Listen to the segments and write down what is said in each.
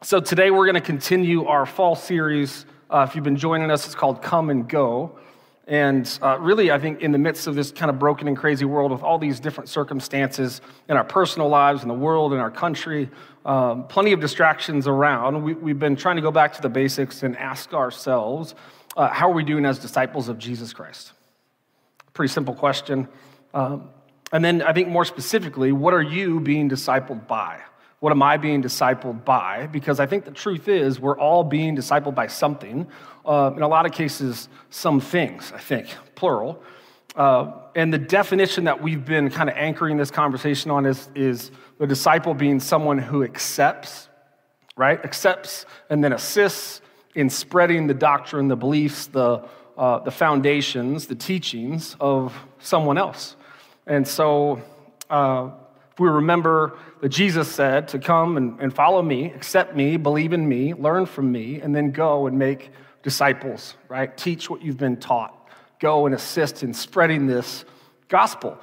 so today we're going to continue our fall series. Uh, if you've been joining us, it's called Come and Go. And uh, really, I think in the midst of this kind of broken and crazy world with all these different circumstances in our personal lives, in the world, in our country, um, plenty of distractions around, we, have been trying to go back to the basics and ask ourselves uh, how are we doing as disciples of Jesus Christ? Pretty simple question. Um, and then I think more specifically, what are you being discipled by? What am I being discipled by? Because I think the truth is, we're all being discipled by something. Uh, in a lot of cases, some things, I think, plural. Uh, and the definition that we've been kind of anchoring this conversation on is, is the disciple being someone who accepts, right? Accepts and then assists in spreading the doctrine, the beliefs, the, uh, the foundations, the teachings of someone else. And so, uh, we remember that Jesus said to come and, and follow me, accept me, believe in me, learn from me, and then go and make disciples, right? Teach what you've been taught. Go and assist in spreading this gospel.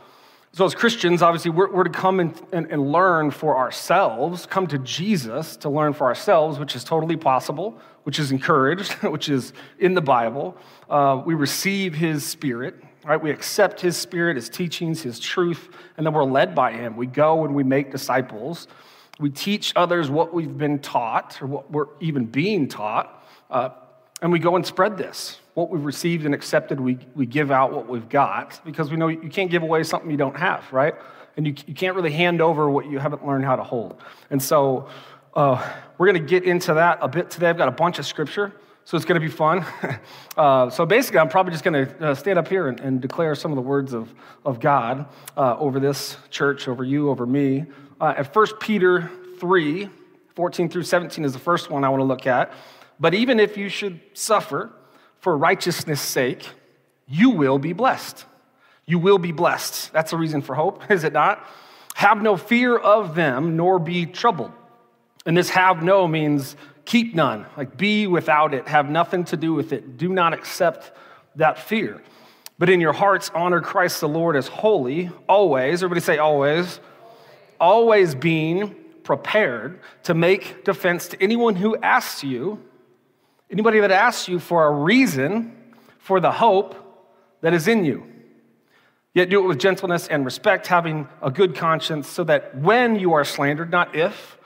So, as Christians, obviously, we're, we're to come and, and, and, learn for ourselves, come to Jesus to learn for ourselves, which is totally possible, which is encouraged, which is in the Bible. Uh, we receive his spirit, right? We accept his spirit, his teachings, his truth, and then we're led by him. We go and we make disciples. We teach others what we've been taught or what we're even being taught, uh, and we go and spread this. What we've received and accepted, we, we give out what we've got because we know you can't give away something you don't have, right? And you, you can't really hand over what you haven't learned how to hold. And so uh, we're going to get into that a bit today. I've got a bunch of scripture so it's going to be fun. Uh, so basically, I'm probably just going to uh, stand up here and, and, declare some of the words of, of God uh, over this church, over you, over me. Uh, at 1 Peter 3 14 through 17 is the first one I want to look at. But even if you should suffer for righteousness' sake, you will be blessed. You will be blessed. That's a reason for hope, is it not? Have no fear of them, nor be troubled. And this have no means keep none, like be without it, have nothing to do with it. Do not accept that fear. But in your hearts, honor Christ the Lord as holy, always. Everybody say always. Always being prepared to make defense to anyone who asks you, anybody that asks you for a reason for the hope that is in you. Yet do it with gentleness and respect, having a good conscience, so that when you are slandered, not if,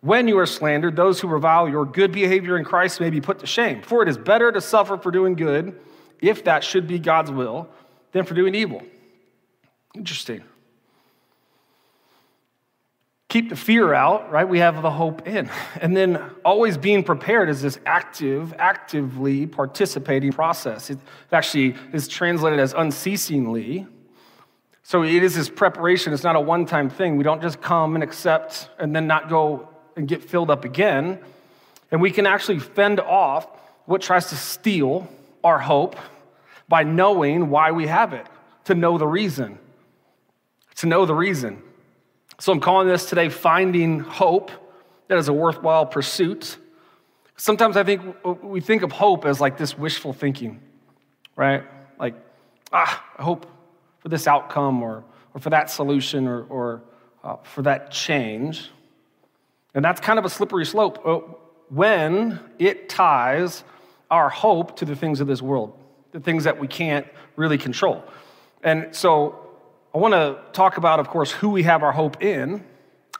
when you are slandered, those who revile your good behavior in Christ may be put to shame. For it is better to suffer for doing good, if that should be God's will, than for doing evil. Interesting. Keep the fear out, right? We have the hope in. And then always being prepared is this active, actively participating process. It actually is translated as unceasingly. So it is this preparation. It's not a one time thing. We don't just come and accept and then not go and get filled up again. And we can actually fend off what tries to steal our hope by knowing why we have it, to know the reason. To know the reason. So I'm calling this today Finding Hope. That is a worthwhile pursuit. Sometimes I think we think of hope as like this wishful thinking, right? Like, ah, I hope for this outcome or, or for that solution or, or uh, for that change. And that's kind of a slippery slope uh, when it ties our hope to the things of this world, the things that we can't really control. And so I want to talk about, of course, who we have our hope in,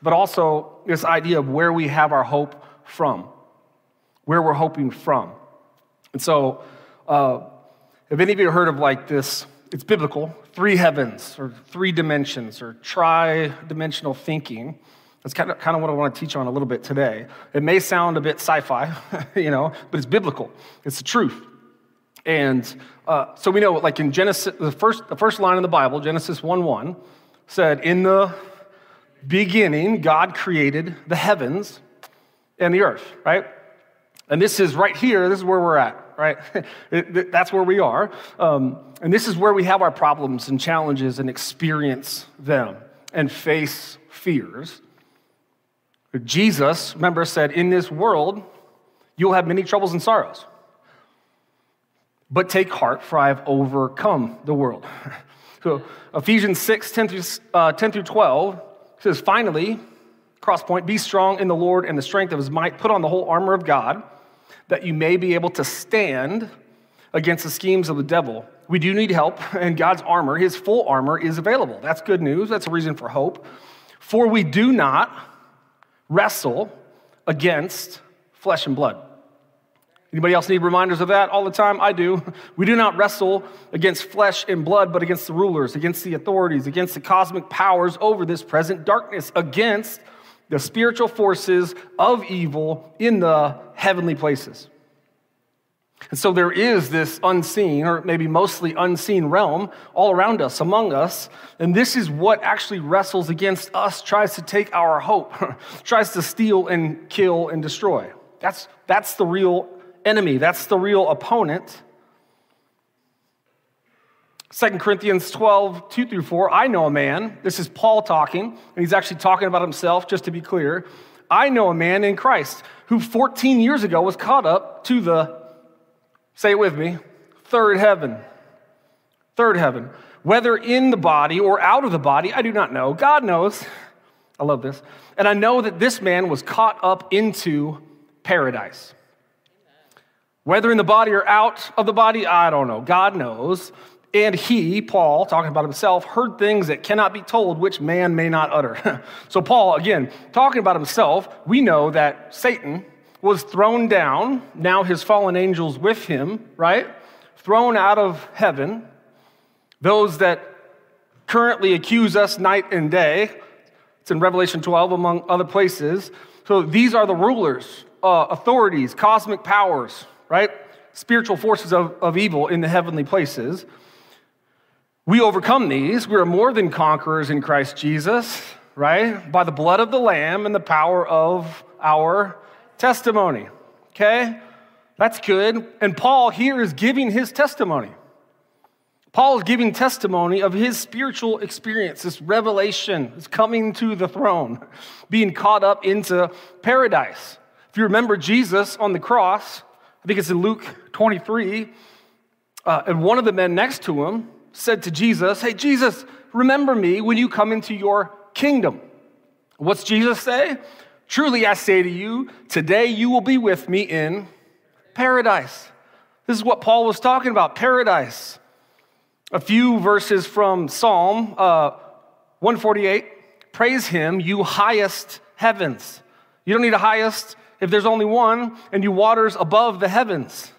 but also this idea of where we have our hope from, where we're hoping from. And so, uh, have any of you heard of like this? It's biblical, three heavens or three dimensions or tri dimensional thinking. That's kind of, kind of what I want to teach on a little bit today. It may sound a bit sci fi, you know, but it's biblical, it's the truth. And uh, so we know, like in Genesis, the first, the first line in the Bible, Genesis 1 1, said, In the beginning, God created the heavens and the earth, right? And this is right here, this is where we're at, right? That's where we are. Um, and this is where we have our problems and challenges and experience them and face fears. Jesus, remember, said, In this world, you'll have many troubles and sorrows. But take heart, for I have overcome the world. So Ephesians 6, 10 through, uh, 10 through 12 says, Finally, Cross point, be strong in the Lord and the strength of his might. Put on the whole armor of God that you may be able to stand against the schemes of the devil. We do need help, and God's armor, his full armor, is available. That's good news. That's a reason for hope. For we do not wrestle against flesh and blood. Anybody else need reminders of that all the time? I do. We do not wrestle against flesh and blood, but against the rulers, against the authorities, against the cosmic powers over this present darkness, against the spiritual forces of evil in the heavenly places. And so there is this unseen, or maybe mostly unseen realm all around us, among us. And this is what actually wrestles against us, tries to take our hope, tries to steal and kill and destroy. That's, that's the real enemy, that's the real opponent. 2 Corinthians 12, 2 through 4. I know a man, this is Paul talking, and he's actually talking about himself, just to be clear. I know a man in Christ who 14 years ago was caught up to the Say it with me third heaven. Third heaven. Whether in the body or out of the body, I do not know. God knows. I love this. And I know that this man was caught up into paradise. Whether in the body or out of the body, I don't know. God knows. And he, Paul, talking about himself, heard things that cannot be told, which man may not utter. so, Paul, again, talking about himself, we know that Satan, was thrown down, now his fallen angels with him, right? Thrown out of heaven. Those that currently accuse us night and day. It's in Revelation 12, among other places. So these are the rulers, uh, authorities, cosmic powers, right? Spiritual forces of, of evil in the heavenly places. We overcome these. We are more than conquerors in Christ Jesus, right? By the blood of the Lamb and the power of our testimony. Okay? That's good. And Paul here is giving his testimony. Paul is giving testimony of his spiritual experience, this revelation, this coming to the throne, being caught up into paradise. If you remember Jesus on the cross, I think it's in Luke 23, uh, and one of the men next to him said to Jesus, Hey, Jesus, remember me when you come into your kingdom. What's Jesus say? Truly, I say to you, today you will be with me in paradise. This is what Paul was talking about paradise. A few verses from Psalm uh, 148 Praise him, you highest heavens. You don't need a highest if there's only one, and you waters above the heavens.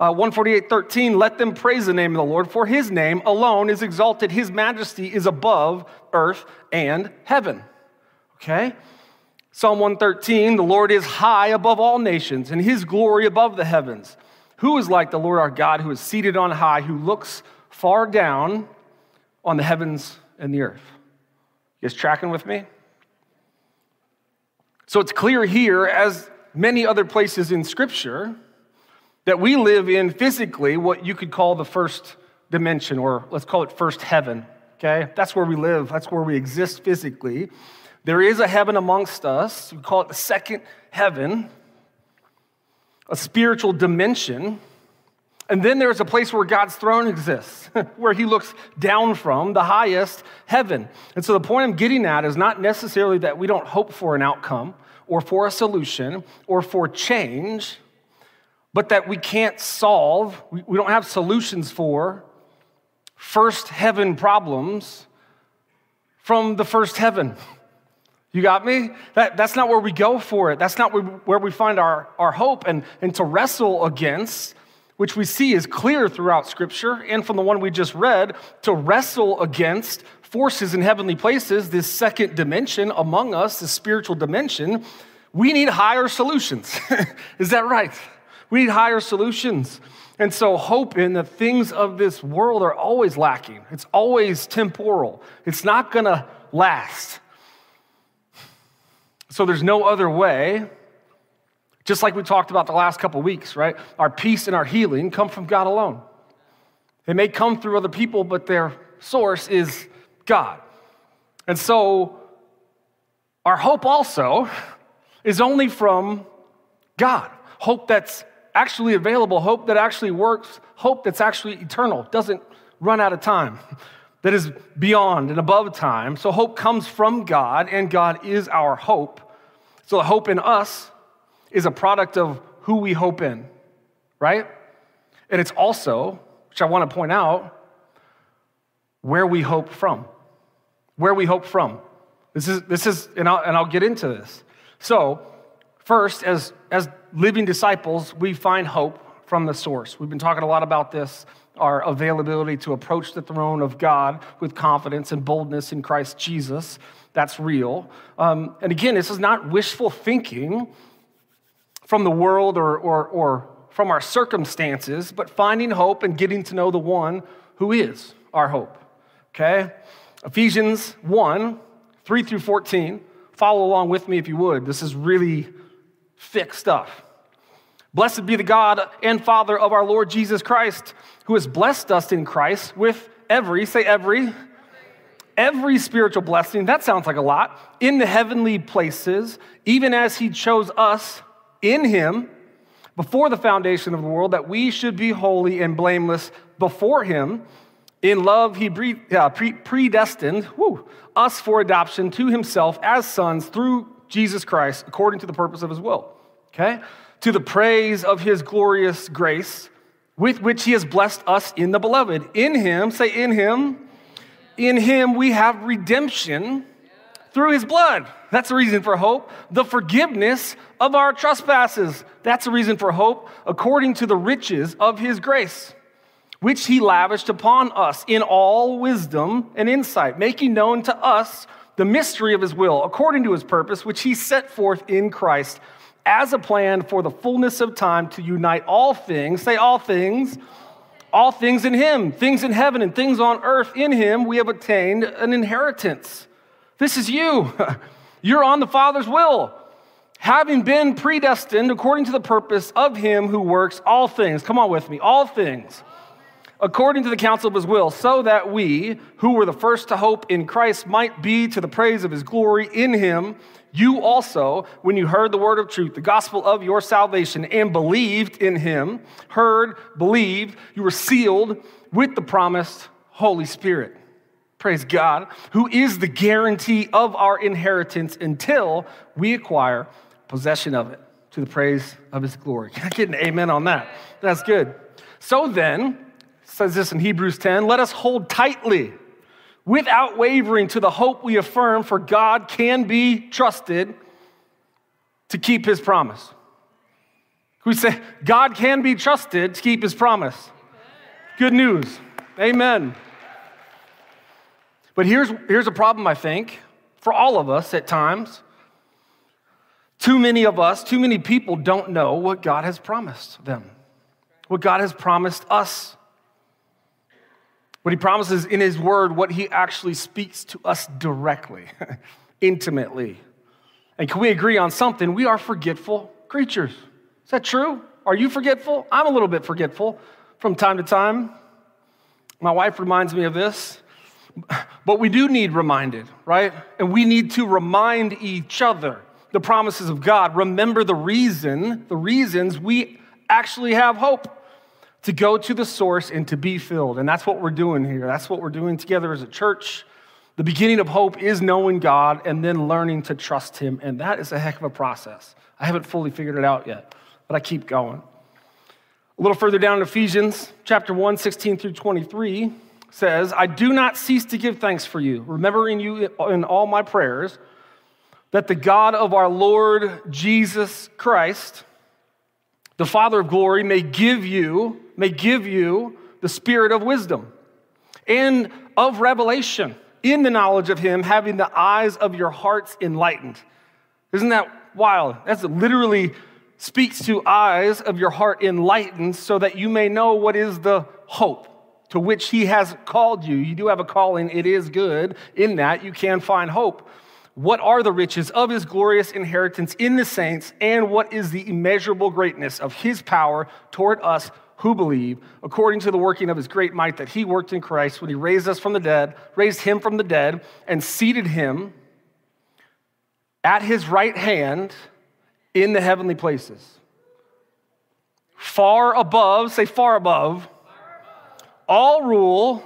Uh, 148 13 Let them praise the name of the Lord, for his name alone is exalted. His majesty is above earth and heaven. Okay? Psalm 113 The Lord is high above all nations, and his glory above the heavens. Who is like the Lord our God, who is seated on high, who looks far down on the heavens and the earth? You guys tracking with me? So it's clear here, as many other places in Scripture, that we live in physically what you could call the first dimension, or let's call it first heaven. Okay? That's where we live, that's where we exist physically. There is a heaven amongst us. We call it the second heaven, a spiritual dimension. And then there's a place where God's throne exists, where he looks down from, the highest heaven. And so the point I'm getting at is not necessarily that we don't hope for an outcome or for a solution or for change, but that we can't solve, we don't have solutions for first heaven problems from the first heaven. You got me? That, that's not where we go for it. That's not where, we find our, our hope. And, and to wrestle against, which we see is clear throughout Scripture and from the one we just read, to wrestle against forces in heavenly places, this second dimension among us, this spiritual dimension, we need higher solutions. is that right? We need higher solutions. And so, hope in the things of this world are always lacking. It's always temporal. It's not going to last. So there's no other way. Just like we talked about the last couple weeks, right? Our peace and our healing come from God alone. They may come through other people, but their source is God. And so our hope also is only from God. Hope that's actually available, hope that actually works, hope that's actually eternal, doesn't run out of time. that is beyond and above time. So hope comes from God, and God is our hope. So the hope in us is a product of who we hope in, right? And it's also, which I want to point out, where we hope from. Where we hope from. This is, this is and, I'll, and I'll get into this. So, first, as, as living disciples, we find hope from the source. We've been talking a lot about this our availability to approach the throne of God with confidence and boldness in Christ Jesus. That's real. Um, and again, this is not wishful thinking from the world or, or, or from our circumstances, but finding hope and getting to know the one who is our hope. Okay? Ephesians 1 3 through 14. Follow along with me if you would. This is really thick stuff. Blessed be the God and Father of our Lord Jesus Christ, who has blessed us in Christ with every, say every, every spiritual blessing. That sounds like a lot. In the heavenly places, even as he chose us in him before the foundation of the world, that we should be holy and blameless before him. In love, he predestined us for adoption to himself as sons through Jesus Christ, according to the purpose of his will. Okay? To the praise of his glorious grace, with which he has blessed us in the beloved. In him, say, in him, in him we have redemption through his blood. That's a reason for hope. The forgiveness of our trespasses. That's a reason for hope, according to the riches of his grace which he lavished upon us in all wisdom and insight, making known to us the mystery of his will, according to his purpose, which he set forth in Christ as a plan for the fullness of time to unite all things, say all things, all things in him, things in heaven and things on earth. In him we have obtained an inheritance. This is you. You're on the Father's will, having been predestined according to the purpose of him who works all things. Come on with me, all things according to the counsel of his will, so that we, who were the first to hope in Christ, might be to the praise of his glory in him. You also, when you heard the word of truth, the gospel of your salvation, and believed in him, heard, believed, you were sealed with the promised Holy Spirit. Praise God, who is the guarantee of our inheritance until we acquire possession of it to the praise of his glory. Can I get an amen on that? That's good. So then, says this in Hebrews 10 let us hold tightly without wavering to the hope we affirm, for God can be trusted to keep his promise. We say, God can be trusted to keep his promise. Good news. Amen. But here's, here's a problem, I think, for all of us at times. Too many of us, too many people don't know what God has promised them, what God has promised us. What he promises in his word, what he actually speaks to us directly, intimately. And can we agree on something? We are forgetful creatures. Is that true? Are you forgetful? I'm a little bit forgetful from time to time. My wife reminds me of this. But we do need reminded, right? And we need to remind each other the promises of God. Remember the reason, the reasons we actually have hope to go to the source and to be filled. And that's what we're doing here. That's what we're doing together as a church. The beginning of hope is knowing God and then learning to trust Him. And that is a heck of a process. I haven't fully figured it out yet, but I keep going. A little further down in Ephesians chapter 1, 16 through 23 says, I do not cease to give thanks for you, remembering you in all my prayers, that the God of our Lord Jesus Christ, the Father of glory, may give you may give you the spirit of wisdom and of revelation in the knowledge of him, having the eyes of your hearts enlightened. Isn't that wild? That's literally speaks to eyes of your heart enlightened so that you may know what is the hope to which he has called you. You do have a calling, it is good. In that, you can find hope. What are the riches of his glorious inheritance in the saints, and what is the immeasurable greatness of his power toward us who believe, according to the working of his great might that he worked in Christ when he raised us from the dead, raised him from the dead, and seated him at his right hand in the heavenly places. Far above, say far above, all rule,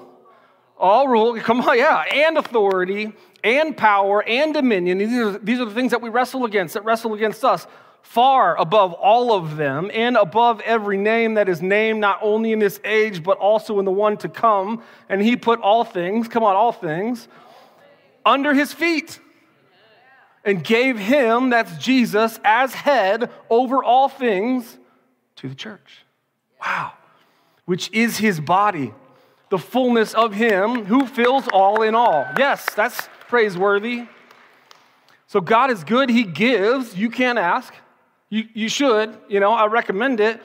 all rule, come on, yeah, and authority, and power, and dominion. These are, these are the things that we wrestle against, that wrestle against us far above all of them and above every name that is named, not only in this age, but also in the one to come. And he put all things, come on, all things, under his feet and gave him, that's Jesus, as head over all things to the church. Wow. Which is his body, the fullness of him who fills all in all. Yes, that's praiseworthy. So God is good, he gives. You can't ask. You, you should, you know, I recommend it.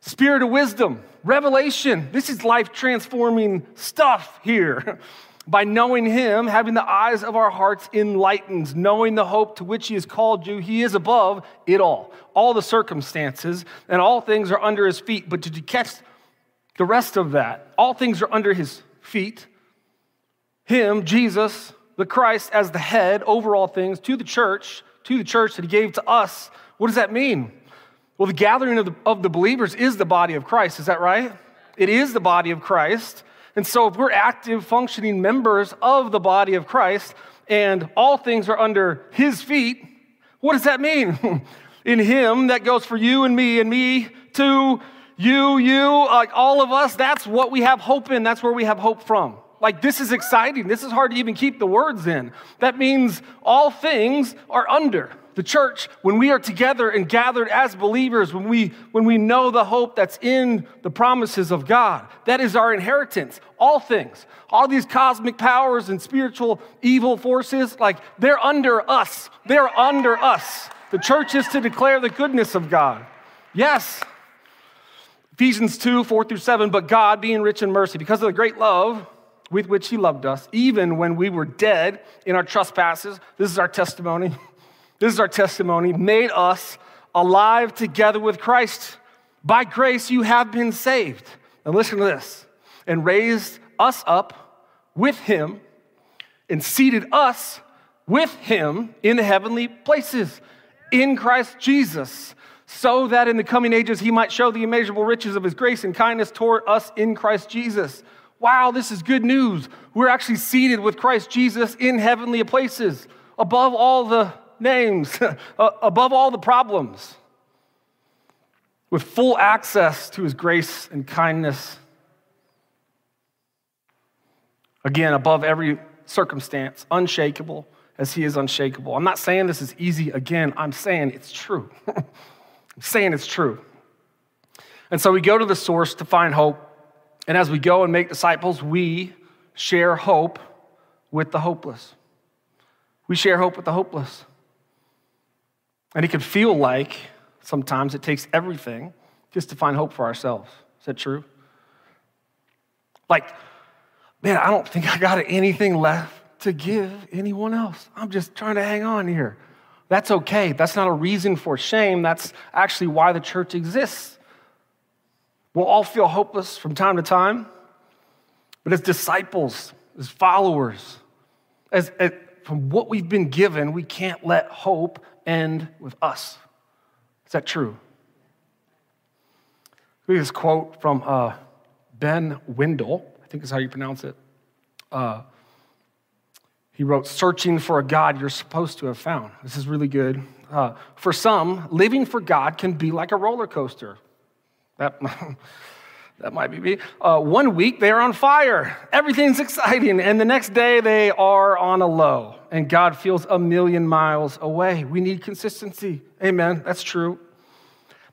Spirit of wisdom, revelation. This is life transforming stuff here. By knowing Him, having the eyes of our hearts enlightened, knowing the hope to which He has called you, He is above it all, all the circumstances, and all things are under His feet. But did you catch the rest of that? All things are under His feet. Him, Jesus, the Christ, as the head over all things, to the church, to the church that He gave to us what does that mean? Well, the gathering of the, of the believers is the body of Christ. Is that right? It is the body of Christ. And so, if we're active, functioning members of the body of Christ and all things are under his feet, what does that mean? In him, that goes for you and me and me to you, you, like all of us, that's what we have hope in. That's where we have hope from. Like, this is exciting. This is hard to even keep the words in. That means all things are under the church, when we are together and gathered as believers, when we, when we know the hope that's in the promises of God, that is our inheritance. All things, all these cosmic powers and spiritual evil forces, like they're under us. They're under us. The church is to declare the goodness of God. Yes. Ephesians 2 4 through 7. But God, being rich in mercy, because of the great love with which He loved us, even when we were dead in our trespasses, this is our testimony. This is our testimony, made us alive together with Christ. By grace, you have been saved. And listen to this and raised us up with him and seated us with him in the heavenly places in Christ Jesus, so that in the coming ages he might show the immeasurable riches of his grace and kindness toward us in Christ Jesus. Wow, this is good news. We're actually seated with Christ Jesus in heavenly places above all the names, uh, above all the problems, with full access to his grace and kindness. Again, above every circumstance, unshakable as he is unshakable. I'm not saying this is easy again, I'm saying it's true. I'm saying it's true. And so we go to the source to find hope. And as we go and make disciples, we share hope with the hopeless. We share hope with the hopeless. And it can feel like sometimes it takes everything just to find hope for ourselves. Is that true? Like, man, I don't think I got anything left to give anyone else. I'm just trying to hang on here. That's okay. That's not a reason for shame. That's actually why the church exists. We'll all feel hopeless from time to time, but as disciples, as followers, as, as from what we've been given, we can't let hope end with us. Is that true? At this quote from uh, Ben Wendell, I think is how you pronounce it. Uh, he wrote, Searching for a God you're supposed to have found. This is really good. Uh, for some, living for God can be like a roller coaster. That, that might be me. Uh, one week they're on fire, everything's exciting, and the next day they are on a low and God feels a million miles away. We need consistency. Amen. That's true.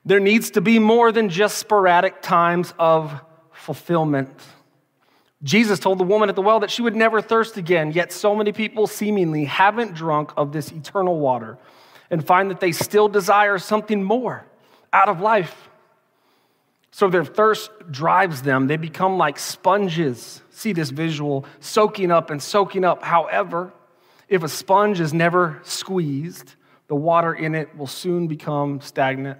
There needs to be more than just sporadic times of fulfillment. Jesus told the woman at the well that she would never thirst again, yet so many people seemingly haven't drunk of this eternal water and find that they still desire something more out of life. So their thirst drives them. They become like sponges. See this visual, soaking up and soaking up. However, if a sponge is never squeezed, the water in it will soon become stagnant.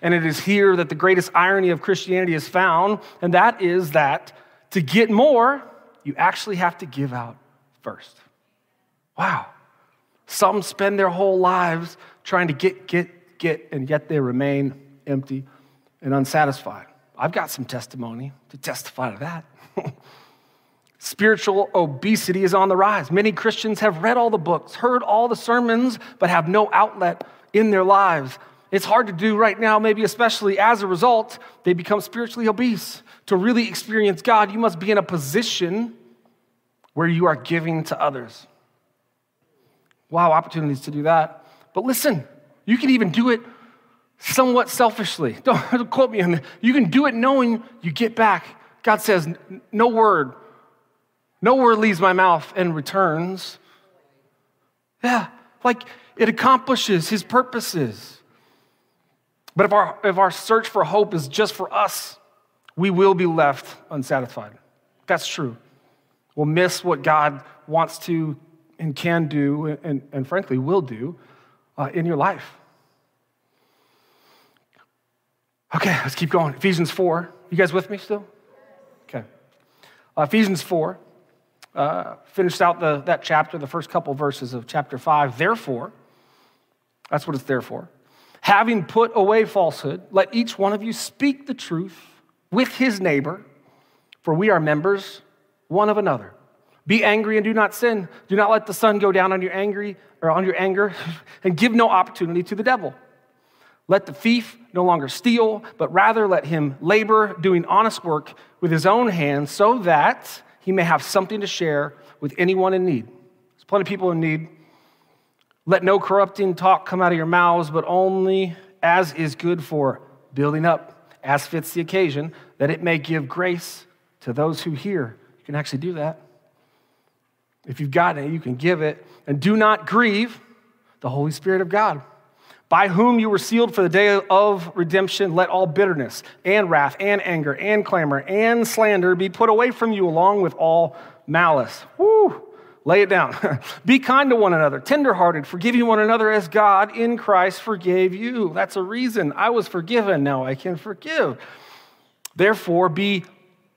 And it is here that the greatest irony of Christianity is found, and that is that to get more, you actually have to give out first. Wow. Some spend their whole lives trying to get, get, get, and yet they remain empty and unsatisfied. I've got some testimony to testify to that. Spiritual obesity is on the rise. Many Christians have read all the books, heard all the sermons, but have no outlet in their lives. It's hard to do right now, maybe especially as a result, they become spiritually obese. To really experience God, you must be in a position where you are giving to others. Wow, opportunities to do that. But listen, you can even do it somewhat selfishly. Don't, quote me on that. You can do it knowing you get back. God says, no word no word leaves my mouth and returns. Yeah, like it accomplishes his purposes. But if our, if our search for hope is just for us, we will be left unsatisfied. That's true. We'll miss what God wants to and can do, and, and frankly, will do uh, in your life. Okay, let's keep going. Ephesians 4. You guys with me still? Okay. Uh, Ephesians 4 uh, finished out the, that chapter, the first couple verses of chapter 5. Therefore, that's what it's there for. Having put away falsehood, let each one of you speak the truth with his neighbor, for we are members one of another. Be angry and do not sin. Do not let the sun go down on your angry or on your anger, and give no opportunity to the devil. Let the thief no longer steal, but rather let him labor, doing honest work with his own hands, so that he may have something to share with anyone in need. There's plenty of people in need. Let no corrupting talk come out of your mouths, but only as is good for building up, as fits the occasion, that it may give grace to those who hear. You can actually do that. If you've got it, you can give it. And do not grieve the Holy Spirit of God by whom you were sealed for the day of redemption, let all bitterness and wrath and anger and clamor and slander be put away from you along with all malice. Woo! Lay it down. be kind to one another, tenderhearted, forgiving one another as God in Christ forgave you. That's a reason. I was forgiven, now I can forgive. Therefore, be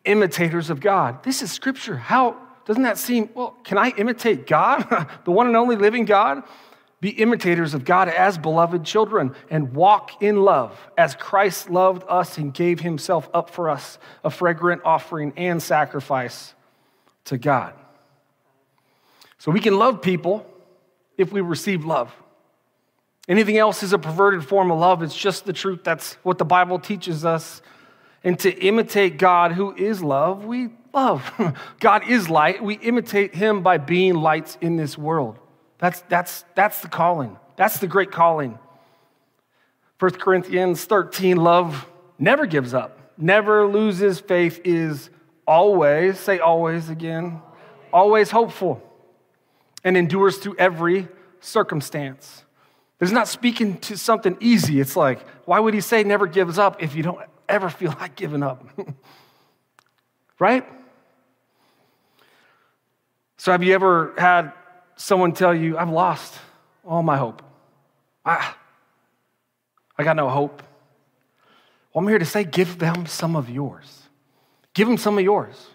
imitators of God. This is scripture. How doesn't that seem, well, can I imitate God, the one and only living God? Be imitators of God as beloved children and walk in love as Christ loved us and gave himself up for us, a fragrant offering and sacrifice to God. So we can love people if we receive love. Anything else is a perverted form of love. It's just the truth. That's what the Bible teaches us. And to imitate God, who is love, we love. God is light. We imitate him by being lights in this world. That's, that's, that's the calling. That's the great calling. 1 Corinthians 13 love never gives up, never loses faith, is always, say always again, always hopeful, and endures through every circumstance. There's not speaking to something easy. It's like, why would he say never gives up if you don't ever feel like giving up? right? So, have you ever had someone tell you, I've lost all my hope. I, I got no hope. Well, I'm here to say, give them some of yours. Give them some of yours.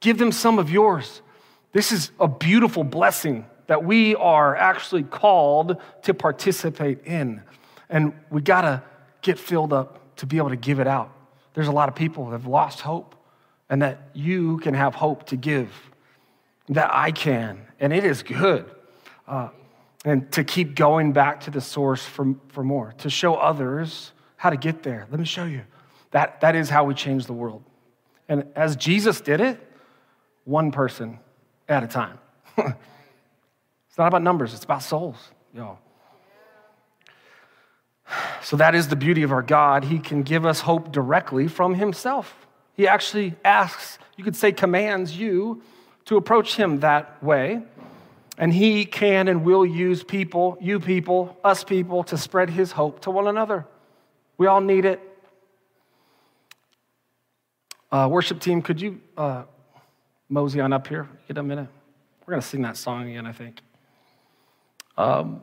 Give them some of yours. This is a beautiful blessing that we are actually called to participate in. And we got to get filled up to be able to give it out. There's a lot of people that have lost hope, and that you can have hope to give, that I can, and it is good. Uh, and to keep going back to the source for, for more, to show others how to get there. Let me show you. That, that is how we change the world. And as Jesus did it, one person at a time. it's not about numbers, it's about souls, y'all. So that is the beauty of our God. He can give us hope directly from Himself. He actually asks, you could say, commands you to approach Him that way. And He can and will use people, you people, us people, to spread His hope to one another. We all need it. Uh, worship team, could you uh, mosey on up here? Get a minute. We're going to sing that song again, I think. Um,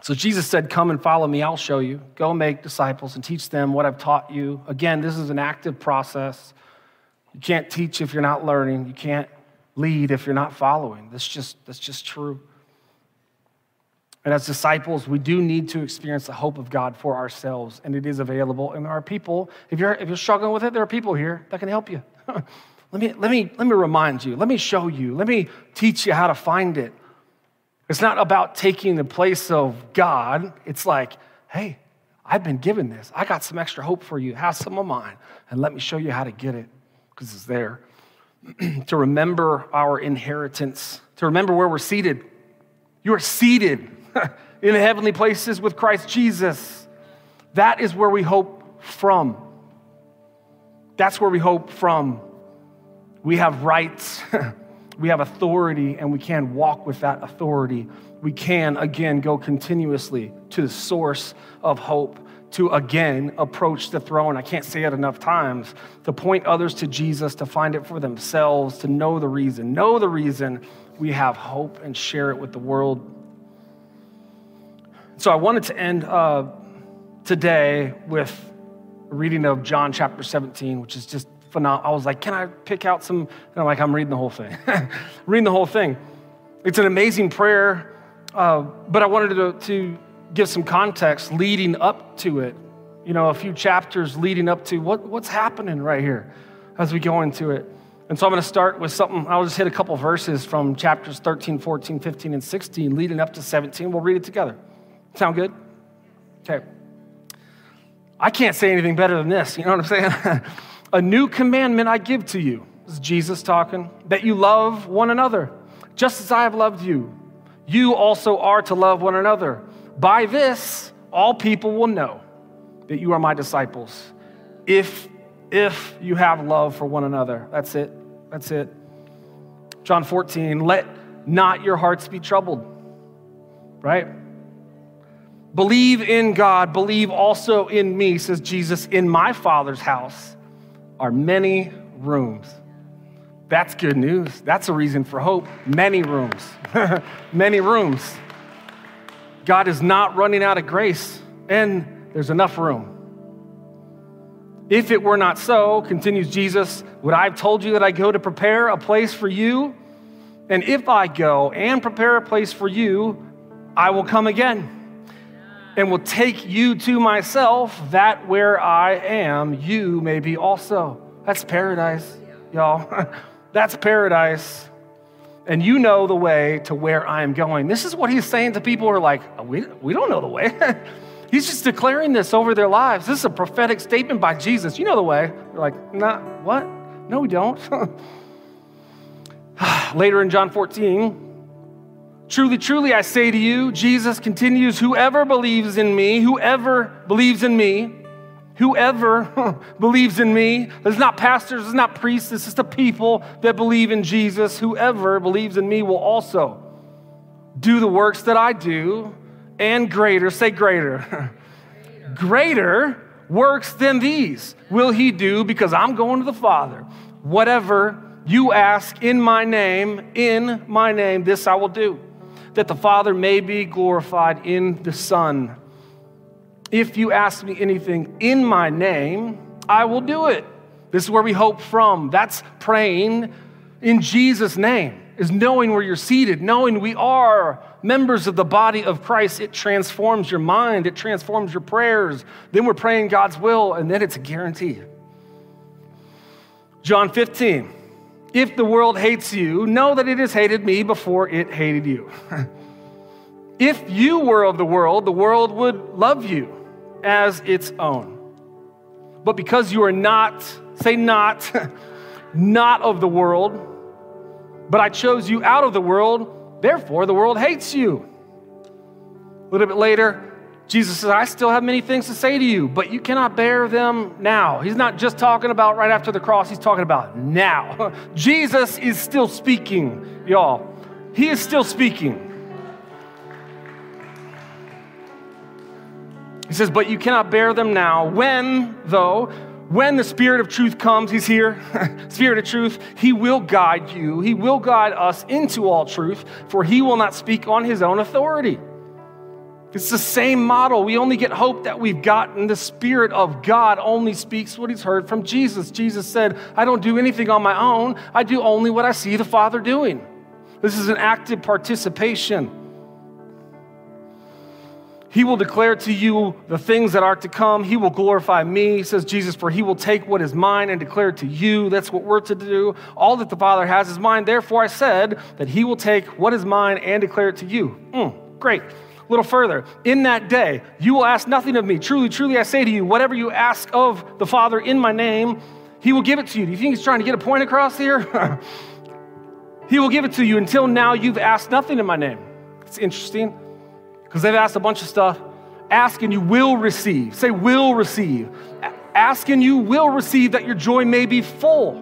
so Jesus said, Come and follow me, I'll show you. Go make disciples and teach them what I've taught you. Again, this is an active process. You can't teach if you're not learning. You can't lead if you're not following. That's just, that's just true. And as disciples, we do need to experience the hope of God for ourselves, and it is available. And there are people, if you're, if you're struggling with it, there are people here that can help you. let me, let, me, let me remind you, let me show you, let me teach you how to find it. It's not about taking the place of God. It's like, hey, I've been given this. I got some extra hope for you. Have some of mine, and let me show you how to get it because it's there. to remember our inheritance, to remember where we're seated. You are seated in heavenly places with Christ Jesus. That is where we hope from. That's where we hope from. We have rights, we have authority, and we can walk with that authority. We can, again, go continuously to the source of hope to again approach the throne. I can't say it enough times to point others to Jesus, to find it for themselves, to know the reason, know the reason we have hope and share it with the world. So I wanted to end uh, today with a reading of John chapter 17, which is just phenomenal. I was like, can I pick out some? And I'm like, I'm reading the whole thing. reading the whole thing. It's an amazing prayer, uh, but I wanted to, to give some context leading up to it. You know, a few chapters leading up to what, what's happening right here as we go into it. And so I'm going to start with something. I'll just hit a couple verses from chapters 13, 14, 15, and 16, leading up to 17. We'll read it together. Sound good? Okay. I can't say anything better than this. You know what I'm saying? a new commandment I give to you. This is Jesus talking, that you love one another, just as I have loved you. You also are to love one another. By this, all people will know that you are my disciples. If, if you have love for one another. That's it. That's it. John 14, let not your hearts be troubled. Right? Believe in God, believe also in me, says Jesus. In my Father's house are many rooms. That's good news. That's a reason for hope. Many rooms. many rooms. God is not running out of grace, and there's enough room. If it were not so, continues Jesus, would I have told you that I go to prepare a place for you? And if I go and prepare a place for you, I will come again and will take you to myself, that where I am, you may be also. That's paradise, y'all. That's paradise and you know the way to where I am going. This is what he's saying to people who are like, oh, we, we don't know the way. he's just declaring this over their lives. This is a prophetic statement by Jesus. You know the way. They're like, nah, what? No, we don't. Later in John 14, truly, truly, I say to you, Jesus continues, whoever believes in me, whoever believes in me, Whoever believes in me, this is not pastors, this is not priests, this is the people that believe in Jesus. Whoever believes in me will also do the works that I do and greater, say greater. greater works than these will he do because I'm going to the Father. Whatever you ask in my name, in my name, this I will do, that the Father may be glorified in the Son. If you ask me anything in my name, I will do it. This is where we hope from. That's praying in Jesus' name, is knowing where you're seated, knowing we are members of the body of Christ. It transforms your mind, it transforms your prayers. Then we're praying God's will, and then it's a guarantee. John 15. If the world hates you, know that it has hated me before it hated you. if you were of the world, the world would love you as its own. But because you are not, say not, not of the world, but I chose you out of the world, therefore the world hates you. A little bit later, Jesus says, I still have many things to say to you, but you cannot bear them now. He's not just talking about right after the cross, he's talking about now. Jesus is still speaking, y'all. He is still speaking. He says, But you cannot bear them now. When, though, when the Spirit of truth comes, He's here, Spirit of truth, He will guide you. He will guide us into all truth, for He will not speak on His own authority. It's the same model. We only get hope that we've gotten. The Spirit of God only speaks what He's heard from Jesus. Jesus said, I don't do anything on my own, I do only what I see the Father doing. This is an active participation. He will declare to you the things that are to come. He will glorify me, says Jesus, for he will take what is mine and declare it to you. That's what we're to do. All that the Father has is mine. Therefore, I said that he will take what is mine and declare it to you. Mm, great. A little further. In that day, you will ask nothing of me. Truly, truly, I say to you, whatever you ask of the Father in my name, he will give it to you. Do you think he's trying to get a point across here? he will give it to you. Until now, you've asked nothing in my name. It's interesting because they've asked a bunch of stuff. Ask and you will receive. Say, will receive. Ask and you will receive that your joy may be full.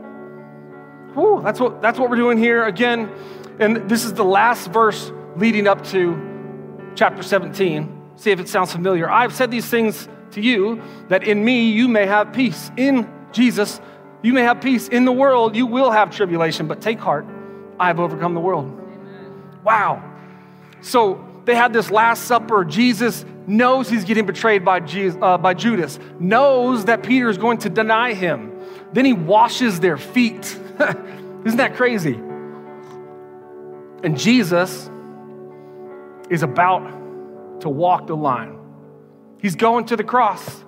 Whew, that's, what, that's what we're doing here again. And this is the last verse leading up to chapter 17. See if it sounds familiar. I've said these things to you that in me you may have peace. In Jesus, you may have peace. In the world, you will have tribulation, but take heart. I have overcome the world. Amen. Wow. So, they had this Last Supper. Jesus knows he's getting betrayed by, Jesus, uh, by Judas, knows that Peter is going to deny him. Then he washes their feet. Isn't that crazy? And Jesus is about to walk the line. He's going to the cross.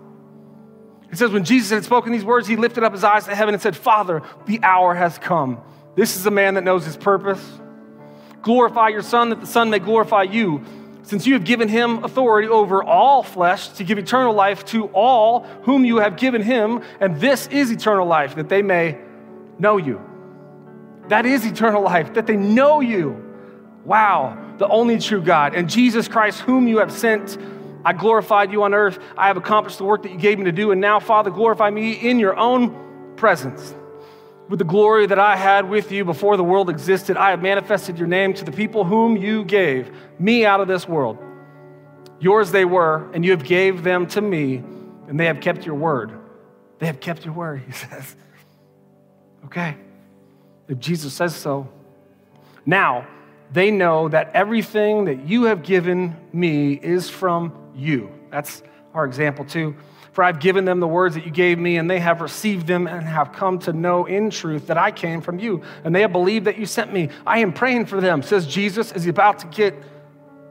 It says, when Jesus had spoken these words, he lifted up his eyes to heaven and said, Father, the hour has come. This is a man that knows his purpose Glorify your Son, that the Son may glorify you, since you have given him authority over all flesh to give eternal life to all whom you have given him. And this is eternal life, that they may know you. That is eternal life, that they know you. Wow, the only true God. And Jesus Christ, whom you have sent. I glorified you on earth. I have accomplished the work that you gave me to do. And now, Father, glorify me in your own presence. With the glory that I had with you before the world existed, I have manifested your name to the people whom you gave me out of this world. Yours they were, and you have gave them to me, and they have kept your word. They have kept your word, he says. Okay, if Jesus says so. Now, they know that everything that you have given me is from you. That's our example, too. For I've given them the words that you gave me, and they have received them and have come to know in truth that I came from you, and they have believed that you sent me. I am praying for them, says Jesus, as he's about to get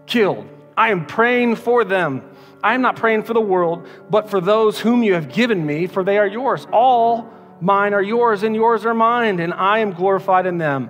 killed. I am praying for them. I am not praying for the world, but for those whom you have given me, for they are yours. All mine are yours, and yours are mine, and I am glorified in them.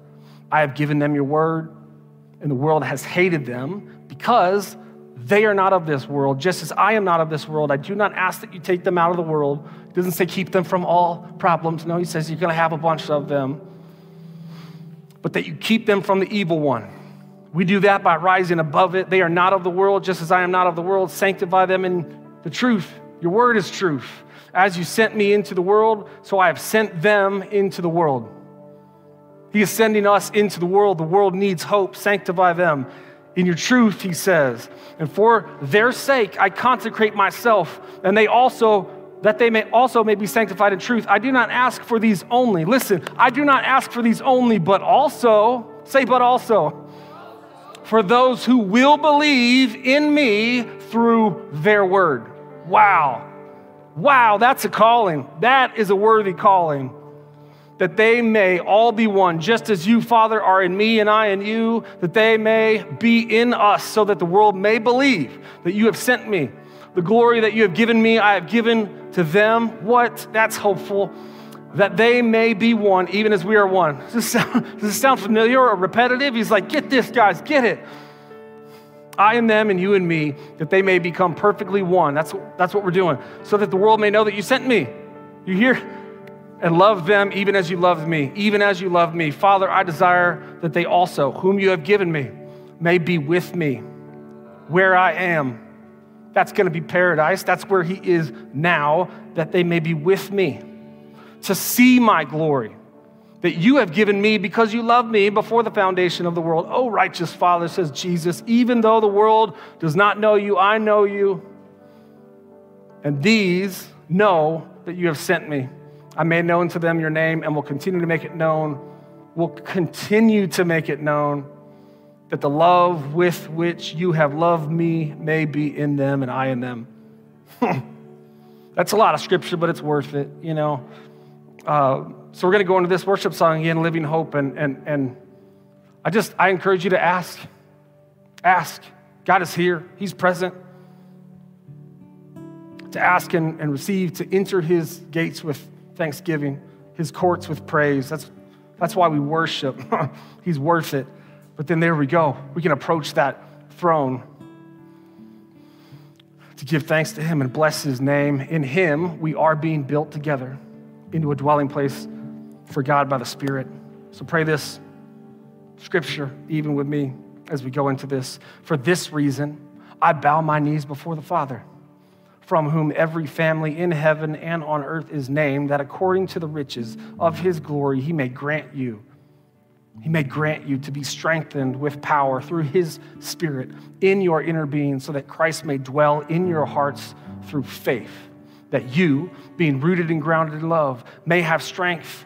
I have given them your word, and the world has hated them because they are not of this world, just as I am not of this world. I do not ask that you take them out of the world. It doesn't say keep them from all problems. No, he says you're going to have a bunch of them, but that you keep them from the evil one. We do that by rising above it. They are not of the world, just as I am not of the world. Sanctify them in the truth. Your word is truth. As you sent me into the world, so I have sent them into the world. He is sending us into the world. The world needs hope. Sanctify them in your truth, he says. And for their sake, I consecrate myself, and they also, that they may also may be sanctified in truth. I do not ask for these only. Listen, I do not ask for these only, but also, say, but also, for those who will believe in me through their word. Wow. Wow, that's a calling. That is a worthy calling that they may all be one, just as you, Father, are in me and I in you, that they may be in us, so that the world may believe that you have sent me. The glory that you have given me, I have given to them. What? That's hopeful. That they may be one, even as we are one. Does this sound, does this sound familiar or repetitive? He's like, get this, guys, get it. I and them and you and me, that they may become perfectly one. That's, that's what we're doing. So that the world may know that you sent me. You hear? And love them even as you loved me, even as you love me. Father, I desire that they also, whom you have given me, may be with me where I am. That's going to be paradise. That's where He is now, that they may be with me to see my glory that you have given me because you loved me before the foundation of the world. Oh, righteous Father, says Jesus, even though the world does not know you, I know you. And these know that you have sent me. I made known to them your name and will continue to make it known, will continue to make it known that the love with which you have loved me may be in them and I in them. That's a lot of scripture, but it's worth it, you know. Uh, so we're going to go into this worship song again, Living Hope, and, and, and I just, I encourage you to ask. Ask. God is here. He's present. To ask and, and receive, to enter his gates with thanksgiving, his courts with praise. That's, that's why we worship. He's worth it. But then there we go. We can approach that throne to give thanks to him and bless his name. In him, we are being built together into a dwelling place for God by the Spirit. So pray this scripture even with me as we go into this. For this reason, I bow my knees before the Father, from whom every family in heaven and on earth is named, that according to the riches of his glory, he may grant you. He may grant you to be strengthened with power through his spirit in your inner being, so that Christ may dwell in your hearts through faith, that you, being rooted and grounded in love, may have strength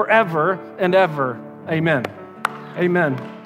forever and ever. Amen. Amen.